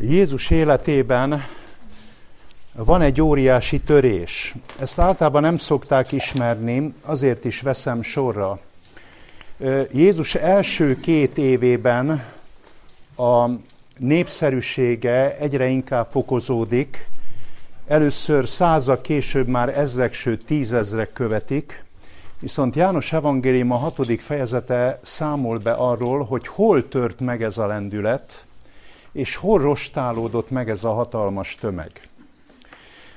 Jézus életében van egy óriási törés. Ezt általában nem szokták ismerni, azért is veszem sorra. Jézus első két évében a népszerűsége egyre inkább fokozódik. Először százak, később már ezrek, sőt tízezrek követik. Viszont János Evangélium a hatodik fejezete számol be arról, hogy hol tört meg ez a lendület, és hol rostálódott meg ez a hatalmas tömeg.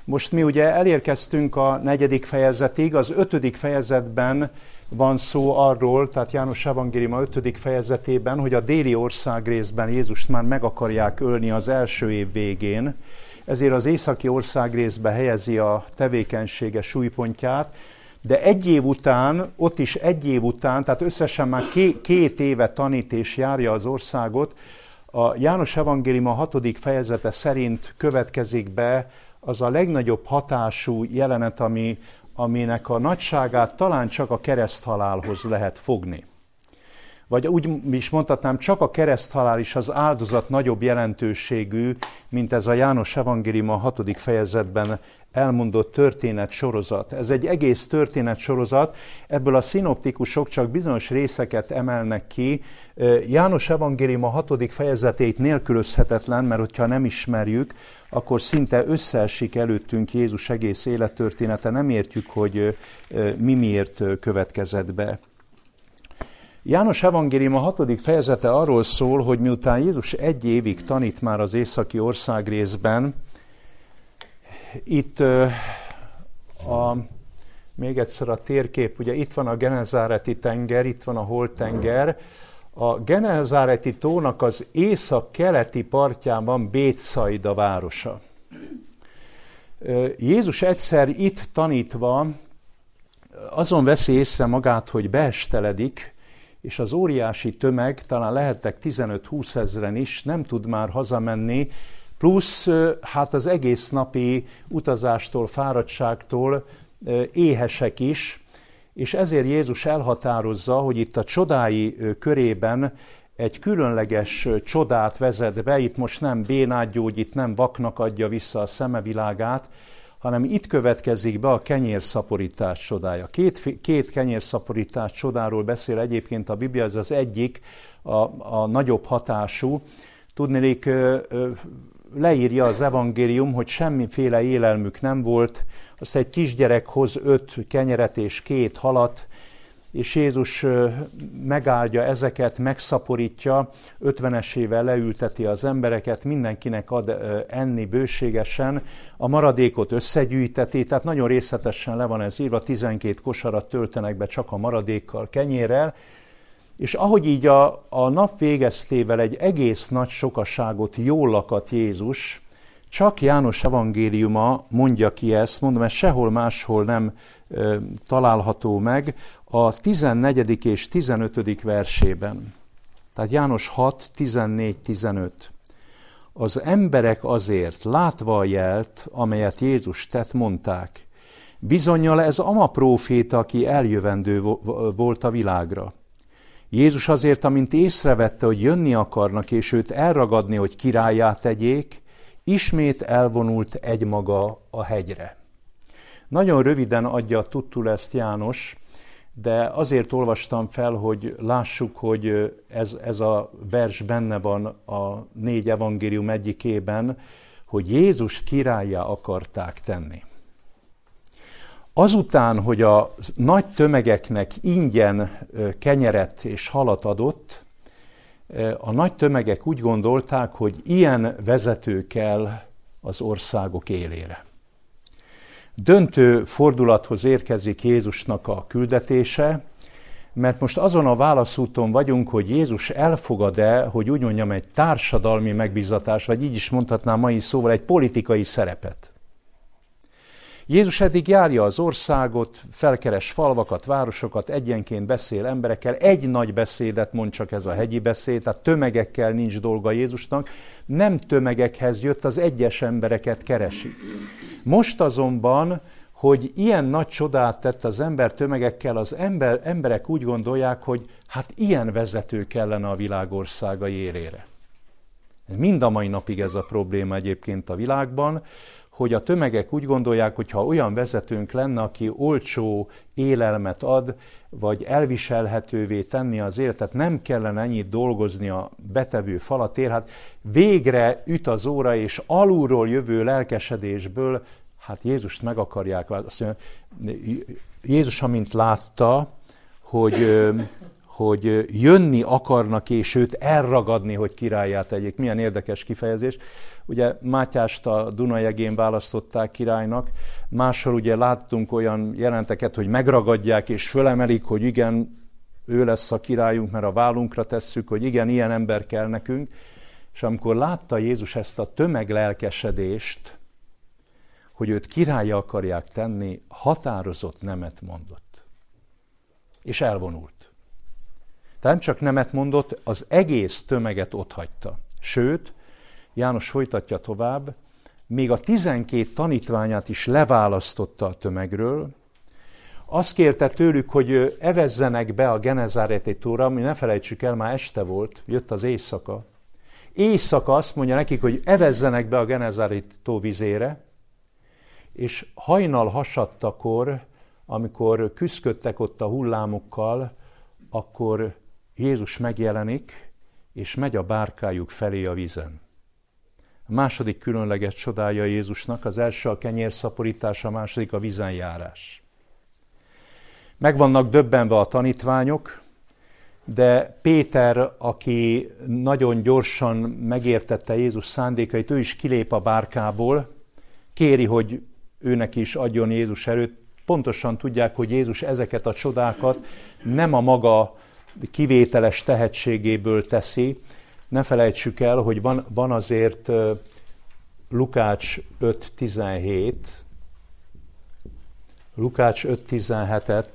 Most mi ugye elérkeztünk a negyedik fejezetig, az ötödik fejezetben van szó arról, tehát János Evangélium a ötödik fejezetében, hogy a déli ország részben Jézust már meg akarják ölni az első év végén, ezért az északi ország részbe helyezi a tevékenysége súlypontját, de egy év után, ott is egy év után, tehát összesen már két éve tanít és járja az országot, a János Evangélium a hatodik fejezete szerint következik be az a legnagyobb hatású jelenet, ami, aminek a nagyságát talán csak a kereszthalálhoz lehet fogni. Vagy úgy is mondhatnám, csak a kereszthalál is az áldozat nagyobb jelentőségű, mint ez a János Evangélium a hatodik fejezetben elmondott történet sorozat. Ez egy egész történet sorozat, ebből a szinoptikusok csak bizonyos részeket emelnek ki. János Evangélium a hatodik fejezetét nélkülözhetetlen, mert hogyha nem ismerjük, akkor szinte összeesik előttünk Jézus egész élettörténete, nem értjük, hogy mi miért következett be. János Evangélium a hatodik fejezete arról szól, hogy miután Jézus egy évig tanít már az északi ország részben, itt a, még egyszer a térkép, ugye itt van a Genezáreti tenger, itt van a Holtenger, a Genezáreti tónak az észak-keleti partján van Bétszaida városa. Jézus egyszer itt tanítva azon veszi észre magát, hogy beesteledik, és az óriási tömeg, talán lehettek 15-20 ezeren is, nem tud már hazamenni, plusz hát az egész napi utazástól, fáradtságtól éhesek is, és ezért Jézus elhatározza, hogy itt a csodái körében egy különleges csodát vezet be, itt most nem bénát gyógyít, nem vaknak adja vissza a szemevilágát, hanem itt következik be a kenyérszaporítás csodája. Két, két kenyérszaporítás csodáról beszél egyébként a Biblia, ez az egyik, a, a nagyobb hatású. Tudnélik, leírja az evangélium, hogy semmiféle élelmük nem volt, azt egy kisgyerek hoz öt kenyeret és két halat, és Jézus megáldja ezeket, megszaporítja, ötvenesével leülteti az embereket, mindenkinek ad enni bőségesen, a maradékot összegyűjteti, tehát nagyon részletesen le van ez írva, 12 kosarat töltenek be csak a maradékkal, kenyérrel, és ahogy így a, a nap végeztével egy egész nagy sokaságot jól lakat Jézus, csak János evangéliuma mondja ki ezt, mondom, ez sehol máshol nem e, található meg, a 14. és 15. versében. Tehát János 6, 14, 15. Az emberek azért, látva a jelt, amelyet Jézus tett, mondták, bizonyal ez ama próféta, aki eljövendő volt a világra. Jézus azért, amint észrevette, hogy jönni akarnak, és őt elragadni, hogy királyá tegyék, ismét elvonult egymaga a hegyre. Nagyon röviden adja tudtul ezt János, de azért olvastam fel, hogy lássuk, hogy ez, ez a vers benne van a négy evangélium egyikében, hogy Jézus királyá akarták tenni. Azután, hogy a nagy tömegeknek ingyen kenyeret és halat adott, a nagy tömegek úgy gondolták, hogy ilyen vezető kell az országok élére. Döntő fordulathoz érkezik Jézusnak a küldetése, mert most azon a válaszúton vagyunk, hogy Jézus elfogad-e, hogy úgy mondjam, egy társadalmi megbizatás, vagy így is mondhatnám mai szóval, egy politikai szerepet. Jézus eddig járja az országot, felkeres falvakat, városokat, egyenként beszél emberekkel, egy nagy beszédet mond csak ez a hegyi beszéd, tehát tömegekkel nincs dolga Jézusnak, nem tömegekhez jött, az egyes embereket keresi. Most azonban, hogy ilyen nagy csodát tett az ember tömegekkel, az ember, emberek úgy gondolják, hogy hát ilyen vezető kellene a világországa érére. Mind a mai napig ez a probléma egyébként a világban, hogy a tömegek úgy gondolják, hogy ha olyan vezetőnk lenne, aki olcsó élelmet ad, vagy elviselhetővé tenni az életet, nem kellene ennyit dolgozni a betevő falatért, hát végre üt az óra, és alulról jövő lelkesedésből, hát Jézust meg akarják, azt mondja, Jézus, amint látta, hogy, hogy jönni akarnak, és őt elragadni, hogy királyát tegyék. Milyen érdekes kifejezés. Ugye Mátyást a Dunajegén választották királynak, máshol ugye láttunk olyan jelenteket, hogy megragadják és fölemelik, hogy igen, ő lesz a királyunk, mert a vállunkra tesszük, hogy igen, ilyen ember kell nekünk. És amikor látta Jézus ezt a tömeglelkesedést, hogy őt királya akarják tenni, határozott nemet mondott. És elvonult. Tehát nem csak nemet mondott, az egész tömeget otthagyta. Sőt, János folytatja tovább, még a tizenkét tanítványát is leválasztotta a tömegről, azt kérte tőlük, hogy evezzenek be a Genezáreti tóra, ami ne felejtsük el, már este volt, jött az éjszaka. Éjszaka azt mondja nekik, hogy evezzenek be a Genezáreti tó vizére, és hajnal hasadtakor, amikor küzdködtek ott a hullámokkal, akkor Jézus megjelenik, és megy a bárkájuk felé a vízen. Második különleges csodája Jézusnak, az első a kenyérszaporítás, a második a vízenjárás. Meg vannak döbbenve a tanítványok, de Péter, aki nagyon gyorsan megértette Jézus szándékait, ő is kilép a bárkából, kéri, hogy őnek is adjon Jézus erőt. Pontosan tudják, hogy Jézus ezeket a csodákat nem a maga kivételes tehetségéből teszi. Ne felejtsük el, hogy van, van azért Lukács 5.17, Lukács 5.17-et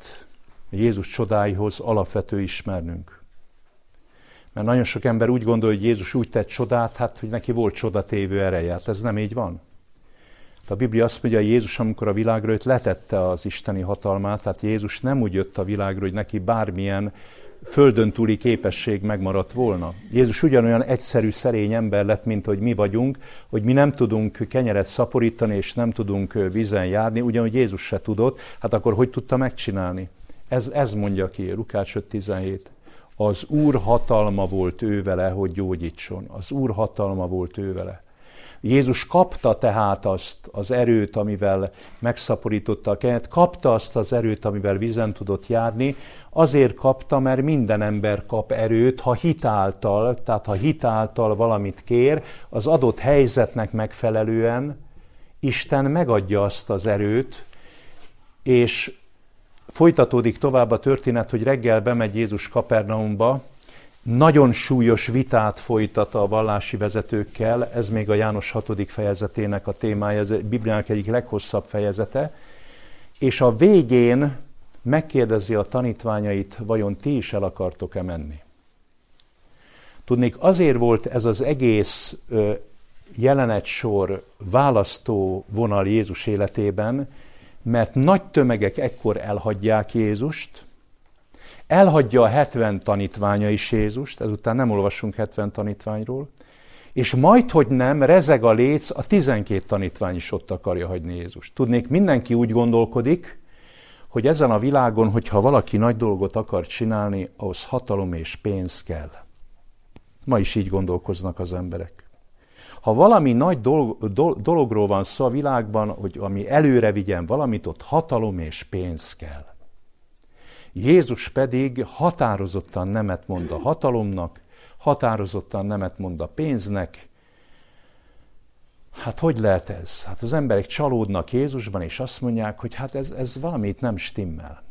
Jézus csodáihoz alapvető ismernünk. Mert nagyon sok ember úgy gondolja, hogy Jézus úgy tett csodát, hát hogy neki volt csodatévő ereje. Hát ez nem így van. A Biblia azt mondja, hogy Jézus, amikor a világra jött, letette az isteni hatalmát, tehát Jézus nem úgy jött a világra, hogy neki bármilyen földön túli képesség megmaradt volna. Jézus ugyanolyan egyszerű, szerény ember lett, mint hogy mi vagyunk, hogy mi nem tudunk kenyeret szaporítani, és nem tudunk vízen járni, ugyanúgy Jézus se tudott, hát akkor hogy tudta megcsinálni? Ez, ez mondja ki, Lukács 5.17. Az Úr hatalma volt ő vele, hogy gyógyítson. Az Úr hatalma volt ő vele. Jézus kapta tehát azt az erőt, amivel megszaporította a kenyet, kapta azt az erőt, amivel vízen tudott járni, azért kapta, mert minden ember kap erőt, ha hitáltal, tehát ha hitáltal valamit kér, az adott helyzetnek megfelelően Isten megadja azt az erőt, és folytatódik tovább a történet, hogy reggel bemegy Jézus Kapernaumba, nagyon súlyos vitát folytat a vallási vezetőkkel, ez még a János 6. fejezetének a témája, ez a Bibliának egyik leghosszabb fejezete, és a végén megkérdezi a tanítványait, vajon ti is el akartok-e menni? Tudnék, azért volt ez az egész jelenetsor választó vonal Jézus életében, mert nagy tömegek ekkor elhagyják Jézust, Elhagyja a 70 tanítványa is Jézust, ezután nem olvasunk 70 tanítványról, és majd, hogy nem, rezeg a léc, a 12 tanítvány is ott akarja hagyni Jézust. Tudnék, mindenki úgy gondolkodik, hogy ezen a világon, hogyha valaki nagy dolgot akar csinálni, ahhoz hatalom és pénz kell. Ma is így gondolkoznak az emberek. Ha valami nagy dolog, dologról van szó a világban, hogy ami előre vigyen valamit, ott hatalom és pénz kell. Jézus pedig határozottan nemet mond a hatalomnak, határozottan nemet mond a pénznek. Hát hogy lehet ez? Hát az emberek csalódnak Jézusban, és azt mondják, hogy hát ez, ez valamit nem stimmel.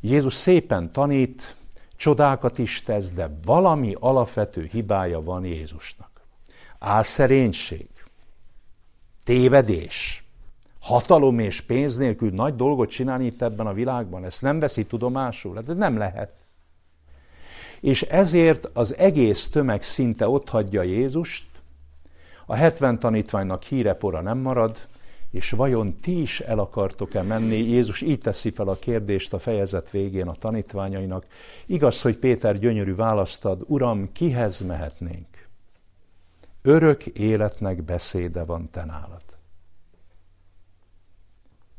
Jézus szépen tanít, csodákat is tesz, de valami alapvető hibája van Jézusnak. Álszerénység, tévedés, hatalom és pénz nélkül nagy dolgot csinálni itt ebben a világban, ezt nem veszi tudomásul, hát ez nem lehet. És ezért az egész tömeg szinte ott hagyja Jézust, a 70 tanítványnak hírepora nem marad, és vajon ti is el akartok-e menni? Jézus így teszi fel a kérdést a fejezet végén a tanítványainak. Igaz, hogy Péter gyönyörű választ ad, Uram, kihez mehetnénk? örök életnek beszéde van te nálad.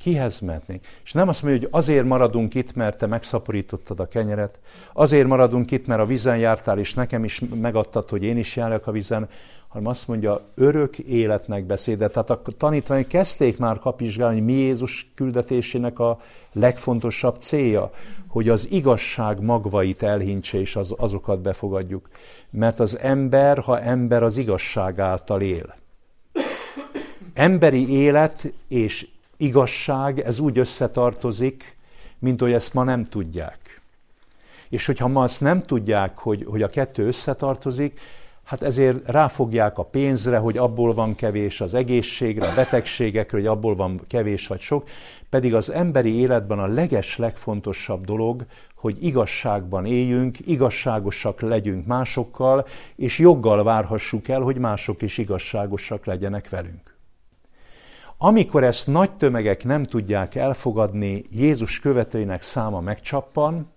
Kihez mehetnénk? És nem azt mondja, hogy azért maradunk itt, mert te megszaporítottad a kenyeret, azért maradunk itt, mert a vízen jártál, és nekem is megadtad, hogy én is járjak a vízen, hanem azt mondja, örök életnek beszéde. Tehát a tanítványok kezdték már kapizsgálni, hogy mi Jézus küldetésének a legfontosabb célja, hogy az igazság magvait elhintse, és az, azokat befogadjuk. Mert az ember, ha ember, az igazság által él. Emberi élet és igazság, ez úgy összetartozik, mint hogy ezt ma nem tudják. És hogyha ma azt nem tudják, hogy, hogy a kettő összetartozik, hát ezért ráfogják a pénzre, hogy abból van kevés az egészségre, a betegségekre, hogy abból van kevés vagy sok, pedig az emberi életben a leges legfontosabb dolog, hogy igazságban éljünk, igazságosak legyünk másokkal, és joggal várhassuk el, hogy mások is igazságosak legyenek velünk. Amikor ezt nagy tömegek nem tudják elfogadni, Jézus követőinek száma megcsappan,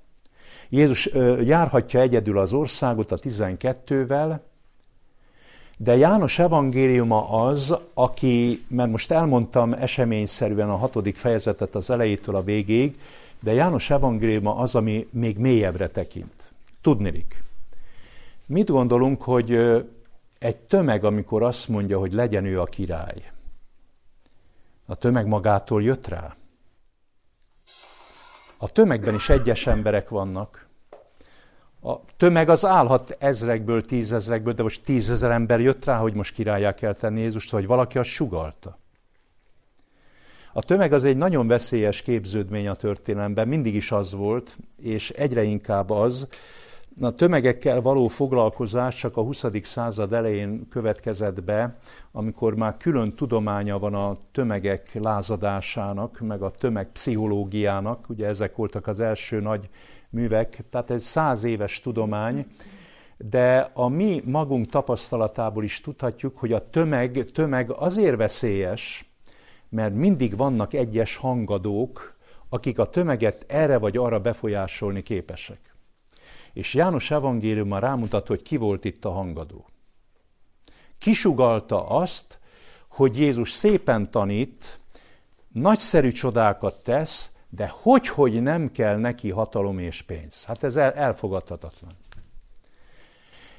Jézus járhatja egyedül az országot a 12-vel, de János evangéliuma az, aki, mert most elmondtam eseményszerűen a hatodik fejezetet az elejétől a végéig, de János evangéliuma az, ami még mélyebbre tekint. Tudnilik. Mit gondolunk, hogy egy tömeg, amikor azt mondja, hogy legyen ő a király, a tömeg magától jött rá? A tömegben is egyes emberek vannak, a tömeg az állhat ezrekből, tízezrekből, de most tízezer ember jött rá, hogy most királyá kell tenni Jézust, vagy valaki azt sugalta. A tömeg az egy nagyon veszélyes képződmény a történelemben, mindig is az volt, és egyre inkább az. A tömegekkel való foglalkozás csak a 20. század elején következett be, amikor már külön tudománya van a tömegek lázadásának, meg a tömegpszichológiának, ugye ezek voltak az első nagy művek, tehát ez száz éves tudomány, de a mi magunk tapasztalatából is tudhatjuk, hogy a tömeg, tömeg azért veszélyes, mert mindig vannak egyes hangadók, akik a tömeget erre vagy arra befolyásolni képesek. És János evangéliuma rámutat, hogy ki volt itt a hangadó. Kisugalta azt, hogy Jézus szépen tanít, nagyszerű csodákat tesz, de hogy, hogy nem kell neki hatalom és pénz? Hát ez elfogadhatatlan.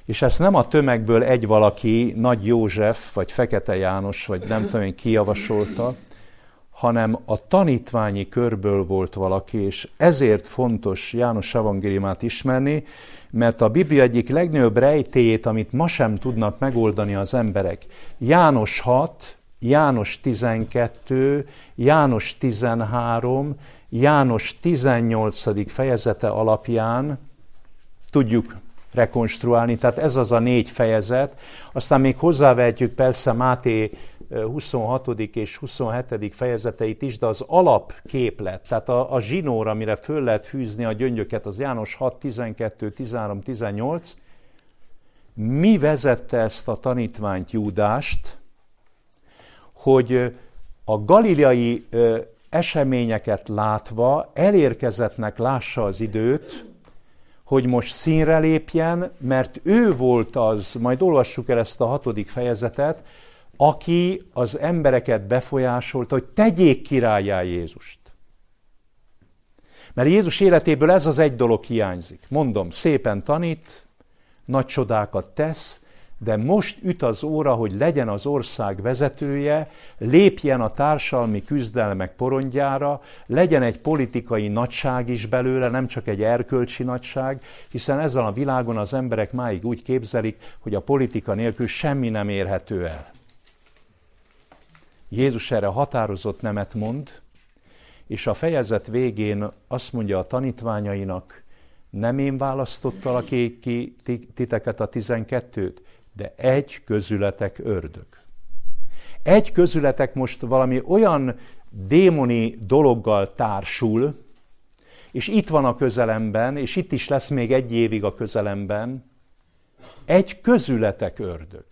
És ezt nem a tömegből egy valaki, Nagy József, vagy Fekete János, vagy nem tudom én ki javasolta, hanem a tanítványi körből volt valaki, és ezért fontos János evangéliumát ismerni, mert a Biblia egyik legnagyobb rejtéjét, amit ma sem tudnak megoldani az emberek, János 6, János 12, János 13, János 18. fejezete alapján tudjuk rekonstruálni, tehát ez az a négy fejezet, aztán még hozzávehetjük persze Máté 26. és 27. fejezeteit is, de az alapképlet, tehát a, a zsinór, amire föl lehet fűzni a gyöngyöket, az János 6, 12, 13, 18, mi vezette ezt a tanítványt Júdást, hogy a galileai eseményeket látva elérkezettnek lássa az időt, hogy most színre lépjen, mert ő volt az, majd olvassuk el ezt a hatodik fejezetet, aki az embereket befolyásolta, hogy tegyék királyá Jézust. Mert Jézus életéből ez az egy dolog hiányzik. Mondom, szépen tanít, nagy csodákat tesz, de most üt az óra, hogy legyen az ország vezetője, lépjen a társalmi küzdelmek porondjára, legyen egy politikai nagyság is belőle, nem csak egy erkölcsi nagyság, hiszen ezzel a világon az emberek máig úgy képzelik, hogy a politika nélkül semmi nem érhető el. Jézus erre határozott nemet mond, és a fejezet végén azt mondja a tanítványainak, nem én választottalak ki titeket a tizenkettőt, de egy közületek ördög. Egy közületek most valami olyan démoni dologgal társul, és itt van a közelemben, és itt is lesz még egy évig a közelemben, egy közületek ördög.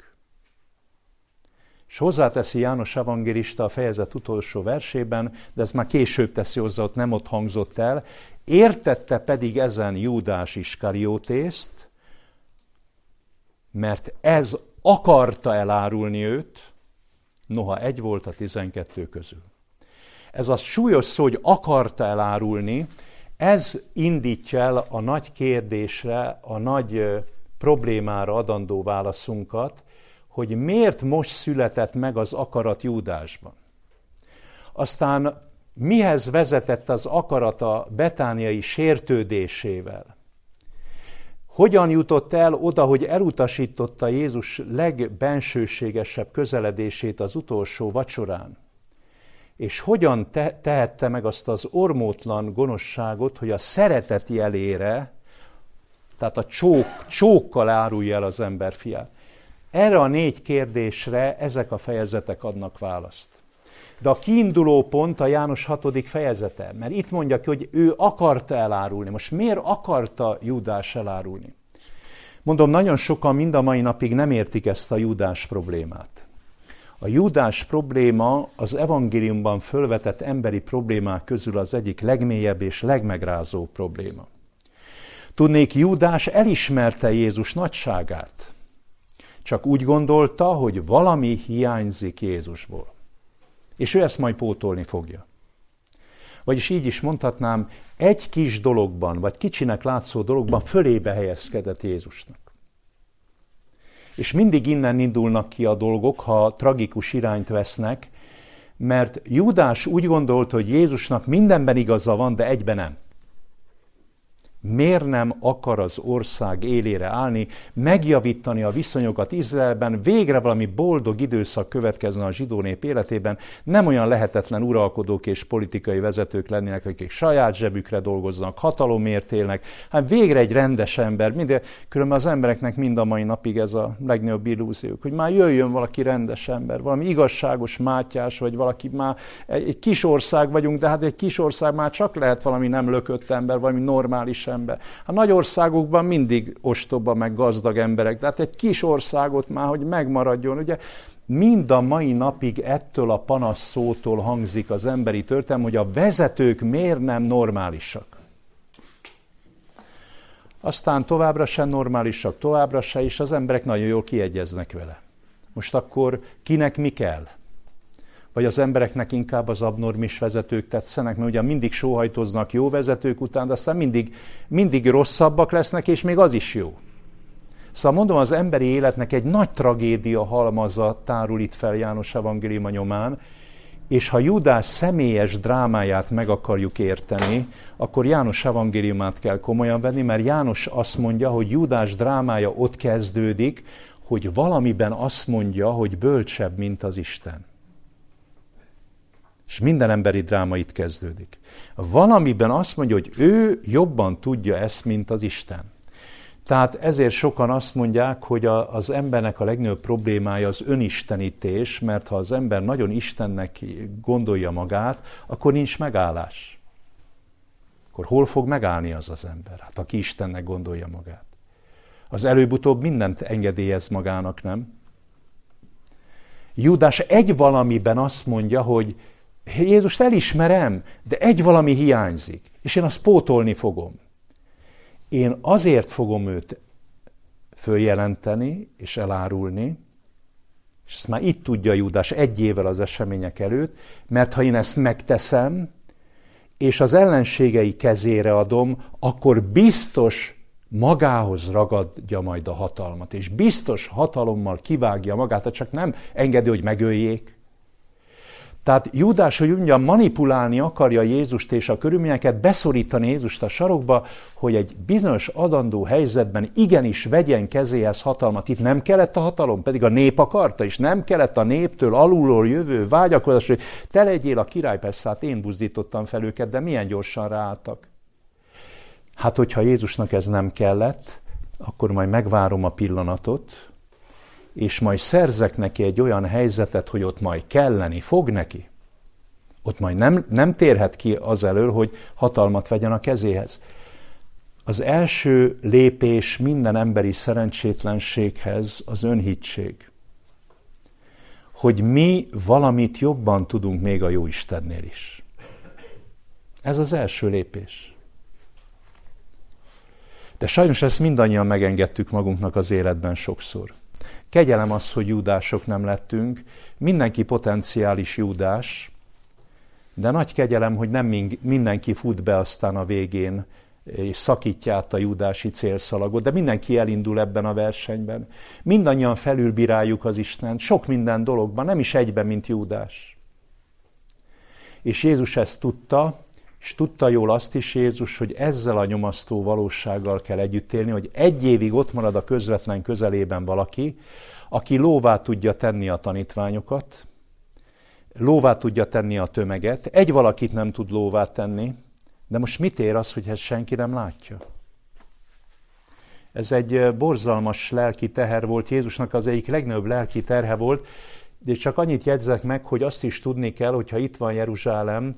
És hozzáteszi János evangélista a fejezet utolsó versében, de ez már később teszi hozzá, ott nem ott hangzott el, értette pedig ezen Júdás Iskariótészt, mert ez akarta elárulni őt, noha egy volt a tizenkettő közül. Ez a súlyos szó, hogy akarta elárulni, ez indítja el a nagy kérdésre, a nagy problémára adandó válaszunkat, hogy miért most született meg az akarat Júdásban. Aztán mihez vezetett az akarat a betániai sértődésével? Hogyan jutott el oda, hogy elutasította Jézus legbensőségesebb közeledését az utolsó vacsorán? És hogyan te- tehette meg azt az ormótlan gonoszságot, hogy a szeretet jelére, tehát a csók, csókkal árulja el az ember fiát? Erre a négy kérdésre ezek a fejezetek adnak választ. De a kiinduló pont a János 6. fejezete, mert itt mondja ki, hogy ő akarta elárulni. Most miért akarta Júdás elárulni? Mondom, nagyon sokan mind a mai napig nem értik ezt a Júdás problémát. A Júdás probléma az evangéliumban fölvetett emberi problémák közül az egyik legmélyebb és legmegrázóbb probléma. Tudnék, Júdás elismerte Jézus nagyságát, csak úgy gondolta, hogy valami hiányzik Jézusból. És ő ezt majd pótolni fogja. Vagyis így is mondhatnám, egy kis dologban, vagy kicsinek látszó dologban fölébe helyezkedett Jézusnak. És mindig innen indulnak ki a dolgok, ha tragikus irányt vesznek, mert Júdás úgy gondolt, hogy Jézusnak mindenben igaza van, de egyben nem miért nem akar az ország élére állni, megjavítani a viszonyokat Izraelben, végre valami boldog időszak következne a zsidó nép életében, nem olyan lehetetlen uralkodók és politikai vezetők lennének, akik saját zsebükre dolgoznak, hatalomért élnek, hát végre egy rendes ember, minden, különben az embereknek mind a mai napig ez a legnagyobb illúziók, hogy már jöjjön valaki rendes ember, valami igazságos Mátyás, vagy valaki már egy, egy kis ország vagyunk, de hát egy kis ország már csak lehet valami nem lökött ember, valami normális ember. A nagy országokban mindig ostoba, meg gazdag emberek, tehát egy kis országot már, hogy megmaradjon, ugye mind a mai napig ettől a panasz szótól hangzik az emberi történelem, hogy a vezetők miért nem normálisak. Aztán továbbra sem normálisak, továbbra se, és az emberek nagyon jól kiegyeznek vele. Most akkor kinek mi kell? Vagy az embereknek inkább az abnormis vezetők tetszenek, mert ugye mindig sóhajtoznak jó vezetők után, de aztán mindig, mindig rosszabbak lesznek, és még az is jó. Szóval mondom, az emberi életnek egy nagy tragédia halmaza tárul itt fel János evangéliuma nyomán, és ha Judás személyes drámáját meg akarjuk érteni, akkor János evangéliumát kell komolyan venni, mert János azt mondja, hogy Judás drámája ott kezdődik, hogy valamiben azt mondja, hogy bölcsebb, mint az Isten. És minden emberi dráma itt kezdődik. Valamiben azt mondja, hogy ő jobban tudja ezt, mint az Isten. Tehát ezért sokan azt mondják, hogy a, az embernek a legnagyobb problémája az önistenítés, mert ha az ember nagyon Istennek gondolja magát, akkor nincs megállás. Akkor hol fog megállni az az ember? Hát aki Istennek gondolja magát. Az előbb-utóbb mindent engedélyez magának, nem? Judás egy valamiben azt mondja, hogy Jézust elismerem, de egy valami hiányzik, és én azt pótolni fogom. Én azért fogom őt följelenteni és elárulni, és ezt már itt tudja Júdás egy évvel az események előtt, mert ha én ezt megteszem, és az ellenségei kezére adom, akkor biztos magához ragadja majd a hatalmat, és biztos hatalommal kivágja magát, csak nem engedi, hogy megöljék, tehát Júdás, hogy mondjam, manipulálni akarja Jézust és a körülményeket, beszorítani Jézust a sarokba, hogy egy bizonyos adandó helyzetben igenis vegyen kezéhez hatalmat. Itt nem kellett a hatalom, pedig a nép akarta, és nem kellett a néptől alulról jövő vágyakozás, hogy te legyél a király, persze, hát én buzdítottam fel őket, de milyen gyorsan ráálltak. Hát, hogyha Jézusnak ez nem kellett, akkor majd megvárom a pillanatot, és majd szerzek neki egy olyan helyzetet, hogy ott majd kelleni fog neki. Ott majd nem, nem térhet ki az elől, hogy hatalmat vegyen a kezéhez. Az első lépés minden emberi szerencsétlenséghez az önhittség. Hogy mi valamit jobban tudunk még a jó Istennél is. Ez az első lépés. De sajnos ezt mindannyian megengedtük magunknak az életben sokszor. Kegyelem az, hogy júdások nem lettünk, mindenki potenciális júdás, de nagy kegyelem, hogy nem mindenki fut be aztán a végén, és szakítja át a judási célszalagot, de mindenki elindul ebben a versenyben. Mindannyian felülbíráljuk az Istent, sok minden dologban, nem is egyben, mint Júdás. És Jézus ezt tudta, és tudta jól azt is Jézus, hogy ezzel a nyomasztó valósággal kell együtt élni, hogy egy évig ott marad a közvetlen közelében valaki, aki lóvá tudja tenni a tanítványokat, lóvá tudja tenni a tömeget, egy valakit nem tud lóvá tenni, de most mit ér az, hogy ezt senki nem látja? Ez egy borzalmas lelki teher volt, Jézusnak az egyik legnagyobb lelki terhe volt, de csak annyit jegyzek meg, hogy azt is tudni kell, hogyha itt van Jeruzsálem,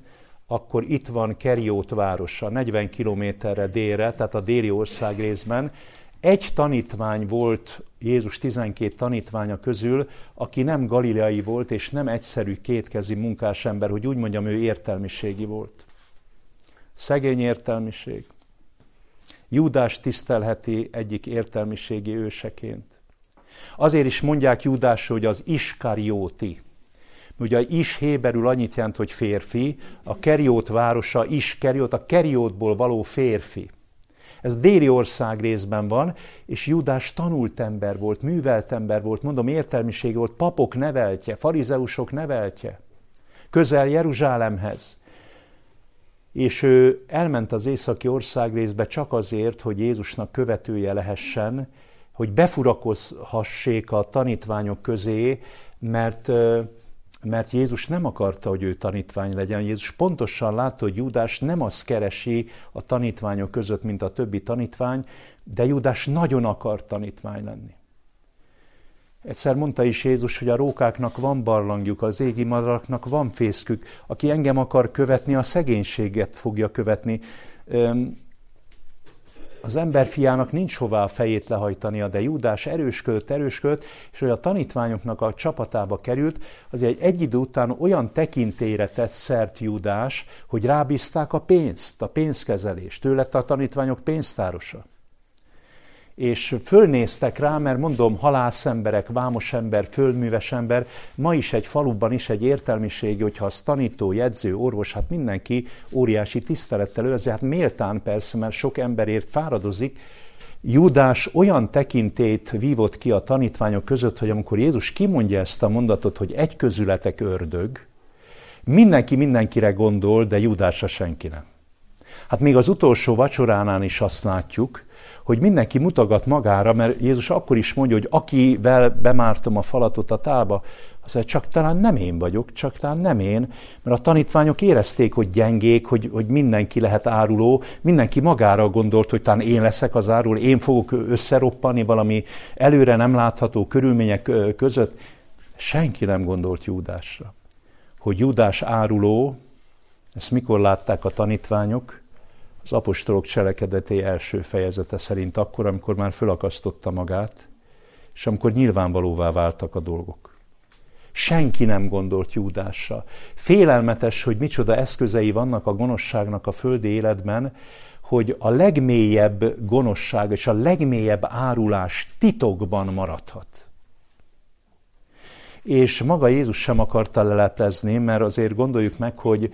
akkor itt van Keriót városa, 40 kilométerre délre, tehát a déli ország részben. Egy tanítvány volt Jézus 12 tanítványa közül, aki nem galileai volt, és nem egyszerű kétkezi munkás ember, hogy úgy mondjam, ő értelmiségi volt. Szegény értelmiség. Júdás tisztelheti egyik értelmiségi őseként. Azért is mondják Júdás, hogy az Iskarióti. Ugye is héberül annyit jelent, hogy férfi, a Keriót városa is Keriót, a Keriótból való férfi. Ez déli ország részben van, és Judás tanult ember volt, művelt ember volt, mondom, értelmiség volt, papok neveltje, farizeusok neveltje, közel Jeruzsálemhez. És ő elment az északi ország részbe csak azért, hogy Jézusnak követője lehessen, hogy befurakozhassék a tanítványok közé, mert mert Jézus nem akarta, hogy ő tanítvány legyen. Jézus pontosan látta, hogy Júdás nem azt keresi a tanítványok között, mint a többi tanítvány, de Júdás nagyon akar tanítvány lenni. Egyszer mondta is Jézus, hogy a rókáknak van barlangjuk, az égi madaraknak van fészkük. Aki engem akar követni, a szegénységet fogja követni az ember fiának nincs hová a fejét lehajtania, de Júdás erősködött, erősködött, és hogy a tanítványoknak a csapatába került, azért egy, egy idő után olyan tekintélyre tett szert Júdás, hogy rábízták a pénzt, a pénzkezelést. Ő lett a tanítványok pénztárosa és fölnéztek rá, mert mondom, halász emberek, vámos ember, földműves ember, ma is egy faluban is egy értelmiségi, hogyha az tanító, jegyző, orvos, hát mindenki óriási tisztelettel őrzi, hát méltán persze, mert sok emberért fáradozik, Júdás olyan tekintét vívott ki a tanítványok között, hogy amikor Jézus kimondja ezt a mondatot, hogy egy közületek ördög, mindenki mindenkire gondol, de Júdásra senki nem. Hát még az utolsó vacsoránál is azt látjuk, hogy mindenki mutogat magára, mert Jézus akkor is mondja, hogy akivel bemártom a falatot a tálba, az mondja, csak talán nem én vagyok, csak talán nem én, mert a tanítványok érezték, hogy gyengék, hogy, hogy mindenki lehet áruló, mindenki magára gondolt, hogy talán én leszek az áruló, én fogok összeroppani valami előre nem látható körülmények között. Senki nem gondolt Júdásra. Hogy Júdás áruló, ezt mikor látták a tanítványok? Az apostolok cselekedeté első fejezete szerint akkor, amikor már fölakasztotta magát, és amikor nyilvánvalóvá váltak a dolgok. Senki nem gondolt Júdásra. Félelmetes, hogy micsoda eszközei vannak a gonoszságnak a földi életben, hogy a legmélyebb gonoszság és a legmélyebb árulás titokban maradhat. És maga Jézus sem akarta leleplezni, mert azért gondoljuk meg, hogy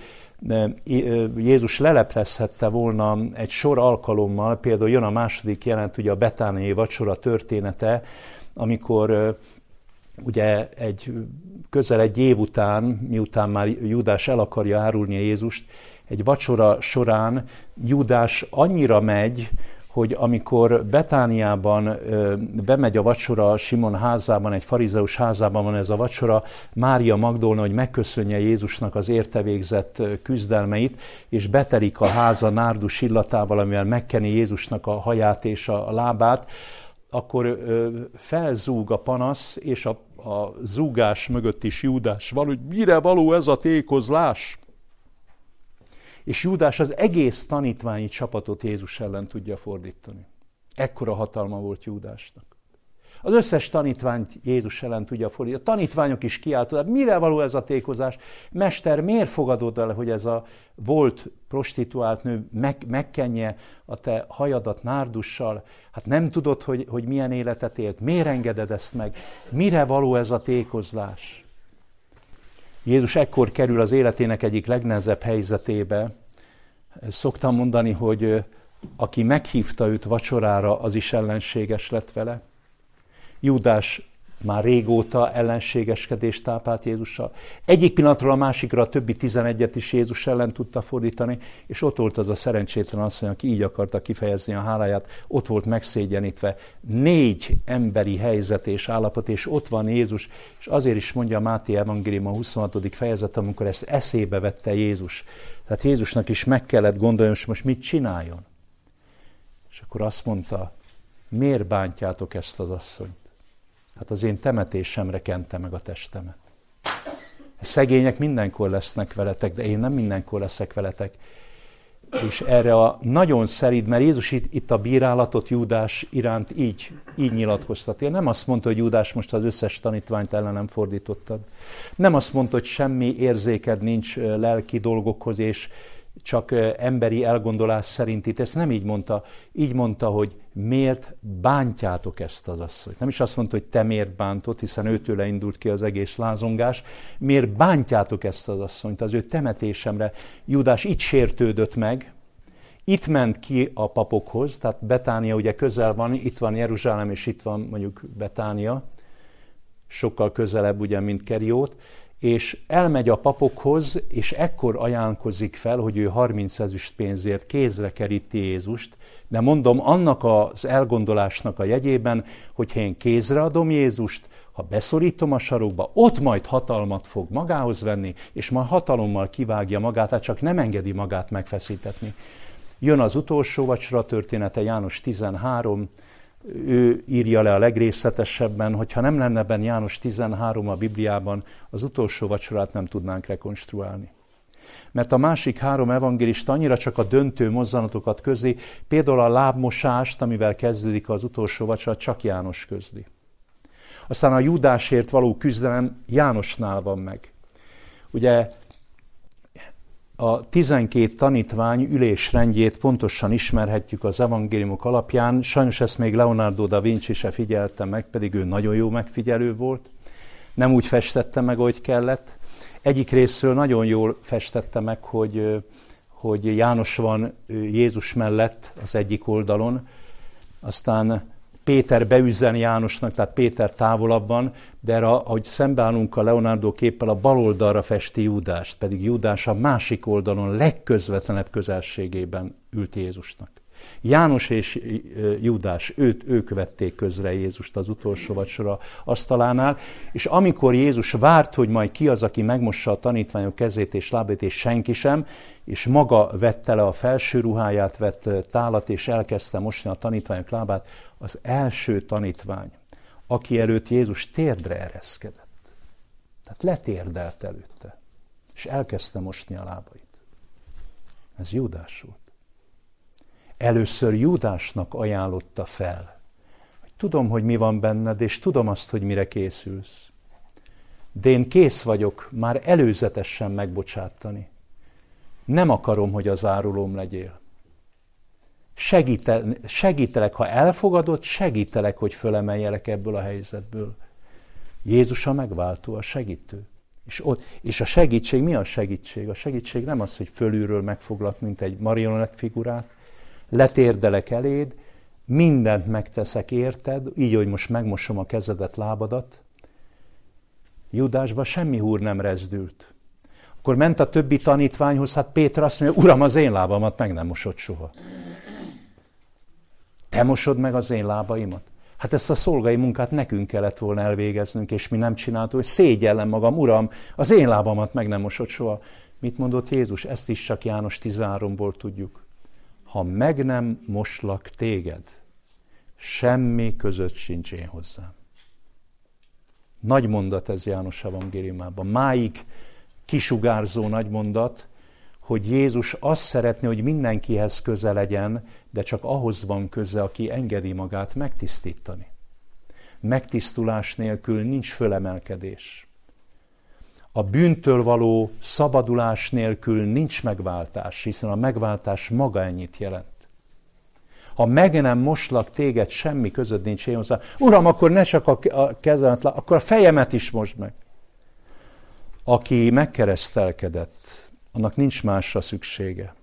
Jézus leleplezhette volna egy sor alkalommal, például jön a második jelent, ugye a betániai vacsora története, amikor ugye egy közel egy év után, miután már Júdás el akarja árulni Jézust, egy vacsora során Júdás annyira megy, hogy amikor Betániában bemegy a vacsora Simon házában, egy farizeus házában van ez a vacsora, Mária Magdolna, hogy megköszönje Jézusnak az érte végzett küzdelmeit, és betelik a háza nárdus illatával, amivel megkeni Jézusnak a haját és a lábát, akkor felzúg a panasz, és a, a zúgás mögött is Júdás van, hogy mire való ez a tékozlás? És Júdás az egész tanítványi csapatot Jézus ellen tudja fordítani. Ekkora hatalma volt Júdásnak. Az összes tanítványt Jézus ellen tudja fordítani. A tanítványok is kiáltottak, mire való ez a tékozás? Mester, miért fogadod el, hogy ez a volt prostituált nő meg, megkenje a te hajadat nárdussal? Hát nem tudod, hogy, hogy milyen életet élt? Miért engeded ezt meg? Mire való ez a tékozlás? Jézus ekkor kerül az életének egyik legnehezebb helyzetébe. Szoktam mondani, hogy aki meghívta őt vacsorára, az is ellenséges lett vele. Júdás már régóta ellenségeskedést tápált Jézussal. Egyik pillanatról a másikra a többi tizenegyet is Jézus ellen tudta fordítani, és ott volt az a szerencsétlen asszony, aki így akarta kifejezni a háláját, ott volt megszégyenítve. Négy emberi helyzet és állapot, és ott van Jézus, és azért is mondja a Máté Evangélium a 26. fejezet, amikor ezt eszébe vette Jézus. Tehát Jézusnak is meg kellett gondolni, hogy most mit csináljon. És akkor azt mondta, miért bántjátok ezt az asszonyt? Hát az én temetésemre kente meg a testemet. Szegények mindenkor lesznek veletek, de én nem mindenkor leszek veletek. És erre a nagyon szerid, mert Jézus itt, itt a bírálatot Júdás iránt így, így nyilatkoztatja. Nem azt mondta, hogy Júdás most az összes tanítványt ellenem fordítottad. Nem azt mondta, hogy semmi érzéked nincs lelki dolgokhoz, és csak emberi elgondolás szerint itt ezt nem így mondta. Így mondta, hogy miért bántjátok ezt az asszonyt. Nem is azt mondta, hogy te miért bántod, hiszen őtőle indult ki az egész lázongás. Miért bántjátok ezt az asszonyt? Az ő temetésemre Judás itt sértődött meg, itt ment ki a papokhoz, tehát Betánia ugye közel van, itt van Jeruzsálem, és itt van mondjuk Betánia, sokkal közelebb ugye, mint Keriót, és elmegy a papokhoz, és ekkor ajánlkozik fel, hogy ő 30 ezüst pénzért kézre keríti Jézust, de mondom, annak az elgondolásnak a jegyében, hogyha én kézre adom Jézust, ha beszorítom a sarokba, ott majd hatalmat fog magához venni, és majd hatalommal kivágja magát, tehát csak nem engedi magát megfeszítetni. Jön az utolsó vacsora története, János 13, ő írja le a legrészletesebben, hogyha nem lenne benne János 13 a Bibliában, az utolsó vacsorát nem tudnánk rekonstruálni. Mert a másik három evangélista annyira csak a döntő mozzanatokat közli, például a lábmosást, amivel kezdődik az utolsó vacsora, csak János közli. Aztán a Júdásért való küzdelem Jánosnál van meg. Ugye a 12 tanítvány ülésrendjét pontosan ismerhetjük az evangéliumok alapján. Sajnos ezt még Leonardo da Vinci se figyelte meg, pedig ő nagyon jó megfigyelő volt. Nem úgy festette meg, ahogy kellett. Egyik részről nagyon jól festette meg, hogy, hogy János van Jézus mellett az egyik oldalon, aztán Péter beüzen Jánosnak, tehát Péter távolabb van, de erre, ahogy szembeállunk a Leonardo képpel, a bal oldalra festi Júdást, pedig Júdás a másik oldalon legközvetlenebb közelségében ült Jézusnak. János és Júdás, őt, ők vették közre Jézust az utolsó vacsora asztalánál, és amikor Jézus várt, hogy majd ki az, aki megmossa a tanítványok kezét és lábét, és senki sem, és maga vette le a felső ruháját, vett tálat, és elkezdte mosni a tanítványok lábát, az első tanítvány, aki előtt Jézus térdre ereszkedett. Tehát letérdelt előtte, és elkezdte mosni a lábait. Ez Júdás volt. Először Júdásnak ajánlotta fel, hogy tudom, hogy mi van benned, és tudom azt, hogy mire készülsz. De én kész vagyok már előzetesen megbocsátani. Nem akarom, hogy az árulóm legyél. Segíte, segítelek, ha elfogadod, segítelek, hogy fölemeljelek ebből a helyzetből. Jézus a megváltó, a segítő. És, ott, és a segítség, mi a segítség? A segítség nem az, hogy fölülről megfoglak, mint egy marionett figurát, letérdelek eléd, mindent megteszek érted, így, hogy most megmosom a kezedet, lábadat. Judásba semmi húr nem rezdült. Akkor ment a többi tanítványhoz, hát Péter azt mondja, uram, az én lábamat meg nem mosott soha. Te mosod meg az én lábaimat? Hát ezt a szolgai munkát nekünk kellett volna elvégeznünk, és mi nem csináltuk, hogy szégyellem magam, uram, az én lábamat meg nem mosott soha. Mit mondott Jézus? Ezt is csak János 13-ból tudjuk. Ha meg nem moslak téged, semmi között sincs én hozzám. Nagy mondat ez János evangéliumában. Máig kisugárzó nagy mondat, hogy Jézus azt szeretné, hogy mindenkihez köze legyen, de csak ahhoz van köze, aki engedi magát megtisztítani. megtisztulás nélkül nincs fölemelkedés. A bűntől való szabadulás nélkül nincs megváltás, hiszen a megváltás maga ennyit jelent. Ha meg nem moslak téged, semmi között nincs én hozzá. Uram, akkor ne csak a kezemet, akkor a fejemet is most meg. Aki megkeresztelkedett, annak nincs másra szüksége.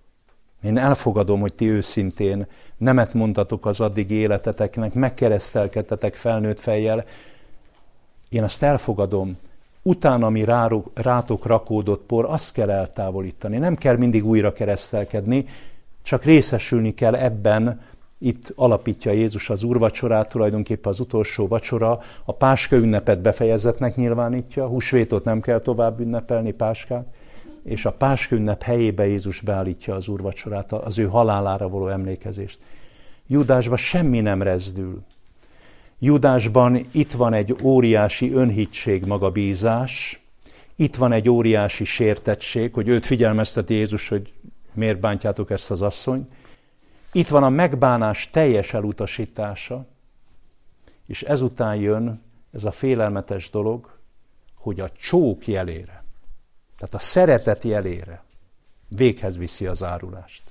Én elfogadom, hogy ti őszintén nemet mondtatok az addig életeteknek, megkeresztelkedtetek felnőtt fejjel. Én azt elfogadom, utána, ami rátok rakódott por, azt kell eltávolítani. Nem kell mindig újra keresztelkedni, csak részesülni kell ebben, itt alapítja Jézus az úrvacsorát, tulajdonképpen az utolsó vacsora, a Páska ünnepet befejezetnek nyilvánítja, húsvétot nem kell tovább ünnepelni, Páskát, és a Páska ünnep helyébe Jézus beállítja az úrvacsorát, az ő halálára való emlékezést. Judásban semmi nem rezdül. Judásban itt van egy óriási önhittség, magabízás, itt van egy óriási sértettség, hogy őt figyelmezteti Jézus, hogy miért bántjátok ezt az asszonyt. Itt van a megbánás teljes elutasítása, és ezután jön ez a félelmetes dolog, hogy a csók jelére, tehát a szeretet jelére véghez viszi az árulást.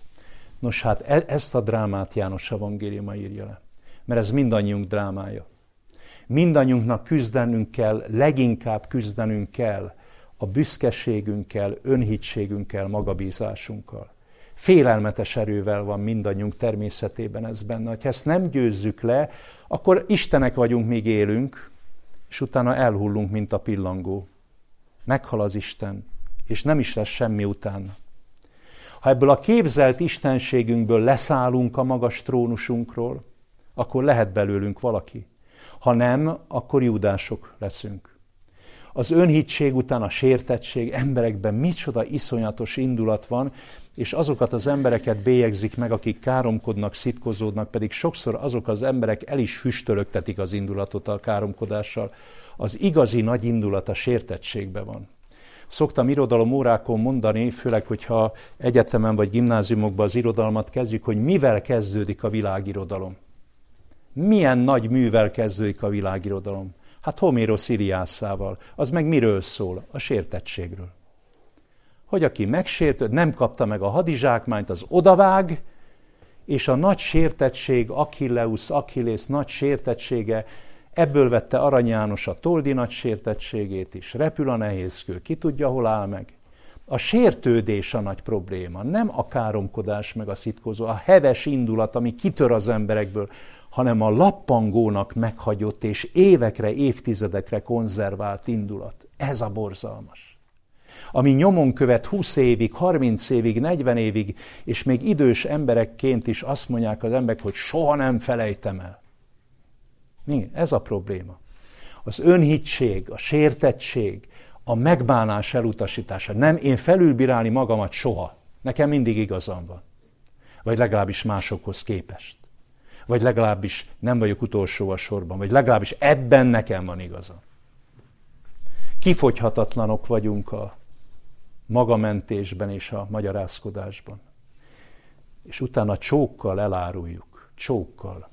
Nos hát e- ezt a drámát János evangéliuma írja le, mert ez mindannyiunk drámája. Mindannyiunknak küzdenünk kell, leginkább küzdenünk kell a büszkeségünkkel, önhitségünkkel, magabízásunkkal. Félelmetes erővel van mindannyiunk természetében ez benne. Ha ezt nem győzzük le, akkor Istenek vagyunk, míg élünk, és utána elhullunk, mint a pillangó. Meghal az Isten, és nem is lesz semmi utána. Ha ebből a képzelt istenségünkből leszállunk a magas trónusunkról, akkor lehet belőlünk valaki. Ha nem, akkor júdások leszünk. Az önhitség után a sértettség, emberekben micsoda iszonyatos indulat van, és azokat az embereket bélyegzik meg, akik káromkodnak, szitkozódnak, pedig sokszor azok az emberek el is füstölögtetik az indulatot a káromkodással. Az igazi nagy indulat a sértettségben van. Szoktam irodalom órákon mondani, főleg, hogyha egyetemen vagy gimnáziumokban az irodalmat kezdjük, hogy mivel kezdődik a világirodalom. Milyen nagy művel kezdődik a világirodalom? Hát Homérosz Iliászával. Az meg miről szól? A sértettségről hogy aki megsértőd, nem kapta meg a hadizsákmányt, az odavág, és a nagy sértettség, Achilleus, Achillész nagy sértettsége, ebből vette Arany János a Toldi nagy sértettségét is, repül a nehézkő, ki tudja, hol áll meg. A sértődés a nagy probléma, nem a káromkodás meg a szitkozó, a heves indulat, ami kitör az emberekből, hanem a lappangónak meghagyott és évekre, évtizedekre konzervált indulat. Ez a borzalmas ami nyomon követ 20 évig, 30 évig, 40 évig, és még idős emberekként is azt mondják az emberek, hogy soha nem felejtem el. Mi? Ez a probléma. Az önhitség, a sértettség, a megbánás elutasítása. Nem, én felülbírálni magamat soha. Nekem mindig igazam van. Vagy legalábbis másokhoz képest. Vagy legalábbis nem vagyok utolsó a sorban. Vagy legalábbis ebben nekem van igazam. Kifogyhatatlanok vagyunk a magamentésben és a magyarázkodásban. És utána csókkal eláruljuk, csókkal.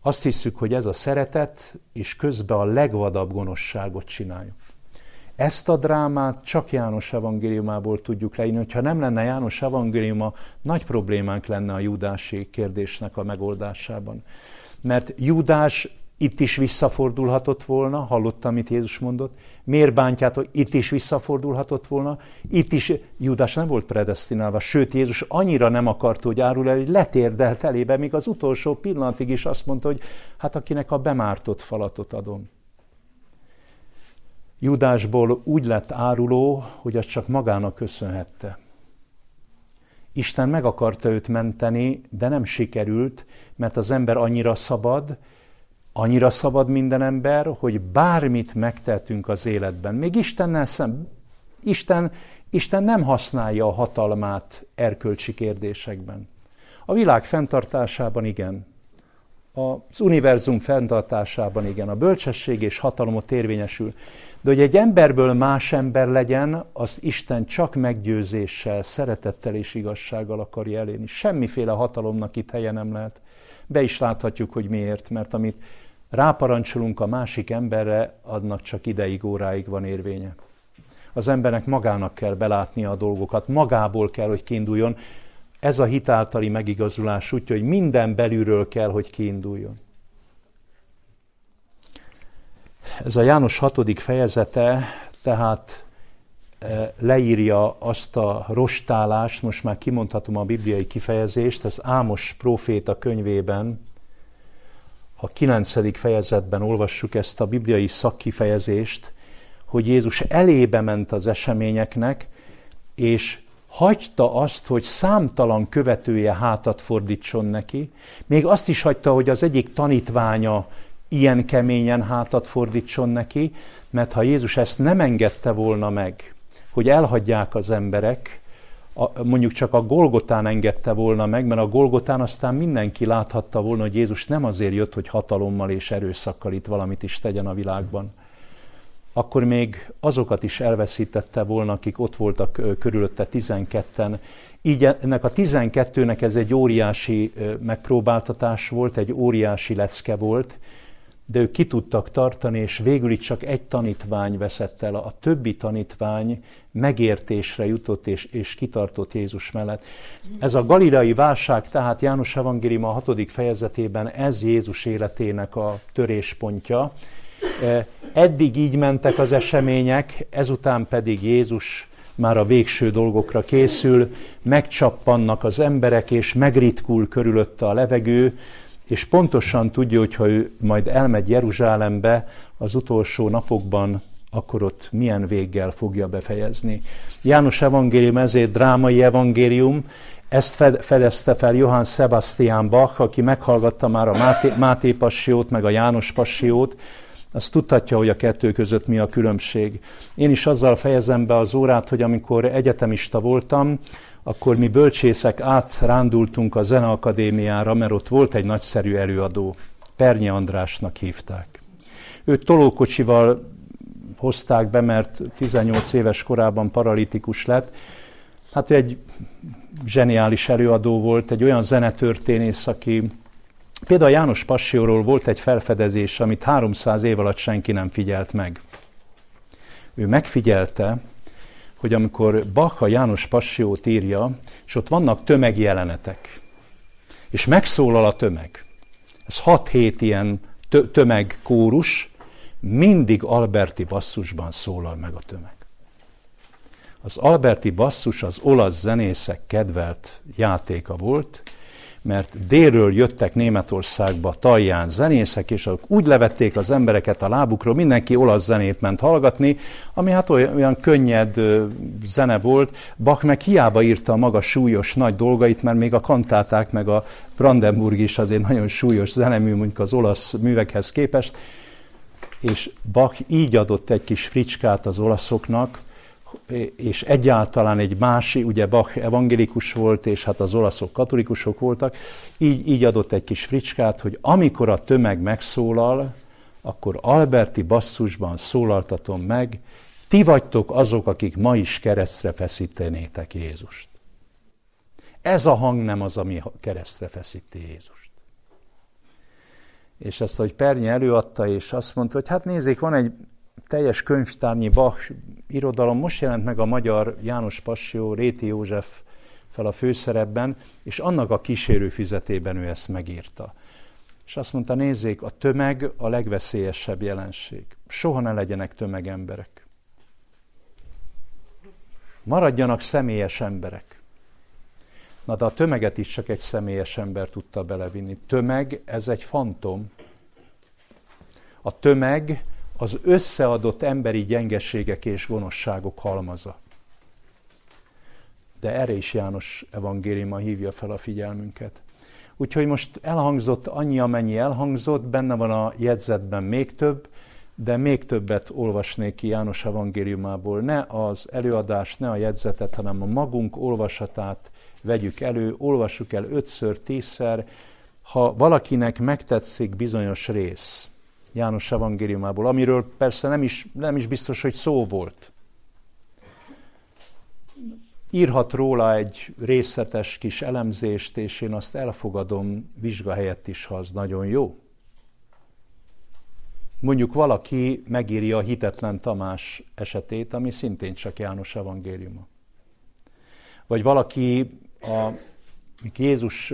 Azt hiszük, hogy ez a szeretet, és közben a legvadabb gonoszságot csináljuk. Ezt a drámát csak János evangéliumából tudjuk leírni. Hogyha nem lenne János evangéliuma, nagy problémánk lenne a judási kérdésnek a megoldásában. Mert Judás itt is visszafordulhatott volna, hallottam, amit Jézus mondott. Miért bántjátok? Itt is visszafordulhatott volna. Itt is Judás nem volt predestinálva, sőt Jézus annyira nem akart, hogy árul el, hogy letérdelt elébe, még az utolsó pillanatig is azt mondta, hogy hát akinek a bemártott falatot adom. Judásból úgy lett áruló, hogy azt csak magának köszönhette. Isten meg akarta őt menteni, de nem sikerült, mert az ember annyira szabad, Annyira szabad minden ember, hogy bármit megtehetünk az életben. Még Istennel szem, Isten, Isten nem használja a hatalmát erkölcsi kérdésekben. A világ fenntartásában igen. Az univerzum fenntartásában igen. A bölcsesség és hatalomot érvényesül. De hogy egy emberből más ember legyen, az Isten csak meggyőzéssel, szeretettel és igazsággal akarja elérni. Semmiféle hatalomnak itt helye nem lehet. Be is láthatjuk, hogy miért, mert amit ráparancsolunk a másik emberre, adnak csak ideig, óráig van érvénye. Az embernek magának kell belátnia a dolgokat, magából kell, hogy kiinduljon. Ez a hitáltali megigazulás útja, hogy minden belülről kell, hogy kiinduljon. Ez a János hatodik fejezete, tehát e, leírja azt a rostálást, most már kimondhatom a bibliai kifejezést, az Ámos próféta könyvében, a kilencedik fejezetben olvassuk ezt a bibliai szakkifejezést, hogy Jézus elébe ment az eseményeknek, és hagyta azt, hogy számtalan követője hátat fordítson neki, még azt is hagyta, hogy az egyik tanítványa ilyen keményen hátat fordítson neki, mert ha Jézus ezt nem engedte volna meg, hogy elhagyják az emberek, a, mondjuk csak a Golgotán engedte volna meg, mert a Golgotán aztán mindenki láthatta volna, hogy Jézus nem azért jött, hogy hatalommal és erőszakkal itt valamit is tegyen a világban. Akkor még azokat is elveszítette volna, akik ott voltak körülötte 12-en. Így ennek a 12-nek ez egy óriási megpróbáltatás volt, egy óriási lecke volt, de ők ki tudtak tartani, és végül itt csak egy tanítvány veszett el, a többi tanítvány megértésre jutott és, és kitartott Jézus mellett. Ez a galileai válság, tehát János Evangélium a hatodik fejezetében ez Jézus életének a töréspontja. Eddig így mentek az események, ezután pedig Jézus már a végső dolgokra készül, megcsappannak az emberek, és megritkul körülötte a levegő, és pontosan tudja, hogy ha ő majd elmegy Jeruzsálembe az utolsó napokban, akkor ott milyen véggel fogja befejezni. János evangélium ezért drámai evangélium, ezt fedezte fel Johann Sebastian Bach, aki meghallgatta már a Máté, Máté passiót, meg a János passiót, az tudhatja, hogy a kettő között mi a különbség. Én is azzal fejezem be az órát, hogy amikor egyetemista voltam, akkor mi bölcsészek átrándultunk a Zeneakadémiára, mert ott volt egy nagyszerű előadó, Pernyi Andrásnak hívták. Őt tolókocsival hozták be, mert 18 éves korában paralitikus lett. Hát ő egy zseniális előadó volt, egy olyan zenetörténész, aki például János Passióról volt egy felfedezés, amit 300 év alatt senki nem figyelt meg. Ő megfigyelte, hogy amikor Bach a János Passiót írja, és ott vannak tömegjelenetek, és megszólal a tömeg. Ez 6-7 ilyen tömegkórus, mindig Alberti basszusban szólal meg a tömeg. Az Alberti basszus az olasz zenészek kedvelt játéka volt, mert délről jöttek Németországba talján zenészek, és úgy levették az embereket a lábukról, mindenki olasz zenét ment hallgatni, ami hát olyan, könnyed zene volt. Bach meg hiába írta a maga súlyos nagy dolgait, mert még a kantáták meg a Brandenburg is azért nagyon súlyos zenemű, mondjuk az olasz művekhez képest, és Bach így adott egy kis fricskát az olaszoknak, és egyáltalán egy másik, ugye Bach evangélikus volt, és hát az olaszok katolikusok voltak, így, így adott egy kis fricskát, hogy amikor a tömeg megszólal, akkor Alberti basszusban szólaltatom meg, ti vagytok azok, akik ma is keresztre feszítenétek Jézust. Ez a hang nem az, ami keresztre feszíti Jézust. És ezt, hogy Pernyi előadta, és azt mondta, hogy hát nézzék, van egy teljes könyvtárnyi Bach irodalom, most jelent meg a magyar János Passió, Réti József fel a főszerepben, és annak a kísérő fizetében ő ezt megírta. És azt mondta, nézzék, a tömeg a legveszélyesebb jelenség. Soha ne legyenek tömegemberek. Maradjanak személyes emberek. Na de a tömeget is csak egy személyes ember tudta belevinni. Tömeg, ez egy fantom. A tömeg az összeadott emberi gyengeségek és gonoszságok halmaza. De erre is János evangéliuma hívja fel a figyelmünket. Úgyhogy most elhangzott annyi, amennyi elhangzott, benne van a jegyzetben még több, de még többet olvasnék ki János evangéliumából. Ne az előadást, ne a jegyzetet, hanem a magunk olvasatát vegyük elő, olvassuk el ötször, tízszer. Ha valakinek megtetszik bizonyos rész, János evangéliumából, amiről persze nem is, nem is biztos, hogy szó volt. Írhat róla egy részletes kis elemzést, és én azt elfogadom vizsga helyett is, ha az nagyon jó. Mondjuk valaki megírja a hitetlen Tamás esetét, ami szintén csak János evangéliuma. Vagy valaki a Jézus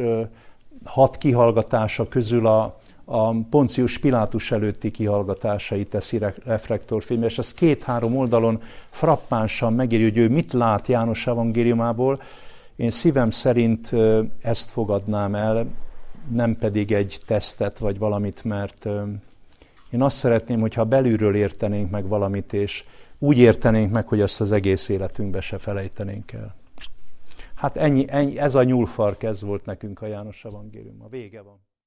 hat kihallgatása közül a, a Poncius Pilátus előtti kihallgatásait teszi reflektorfilm, és ez két-három oldalon frappánsan megírja, hogy ő mit lát János evangéliumából. Én szívem szerint ezt fogadnám el, nem pedig egy tesztet vagy valamit, mert én azt szeretném, hogyha belülről értenénk meg valamit, és úgy értenénk meg, hogy azt az egész életünkbe se felejtenénk el. Hát ennyi, ennyi, ez a nyúlfark, ez volt nekünk a János Evangélium. A vége van.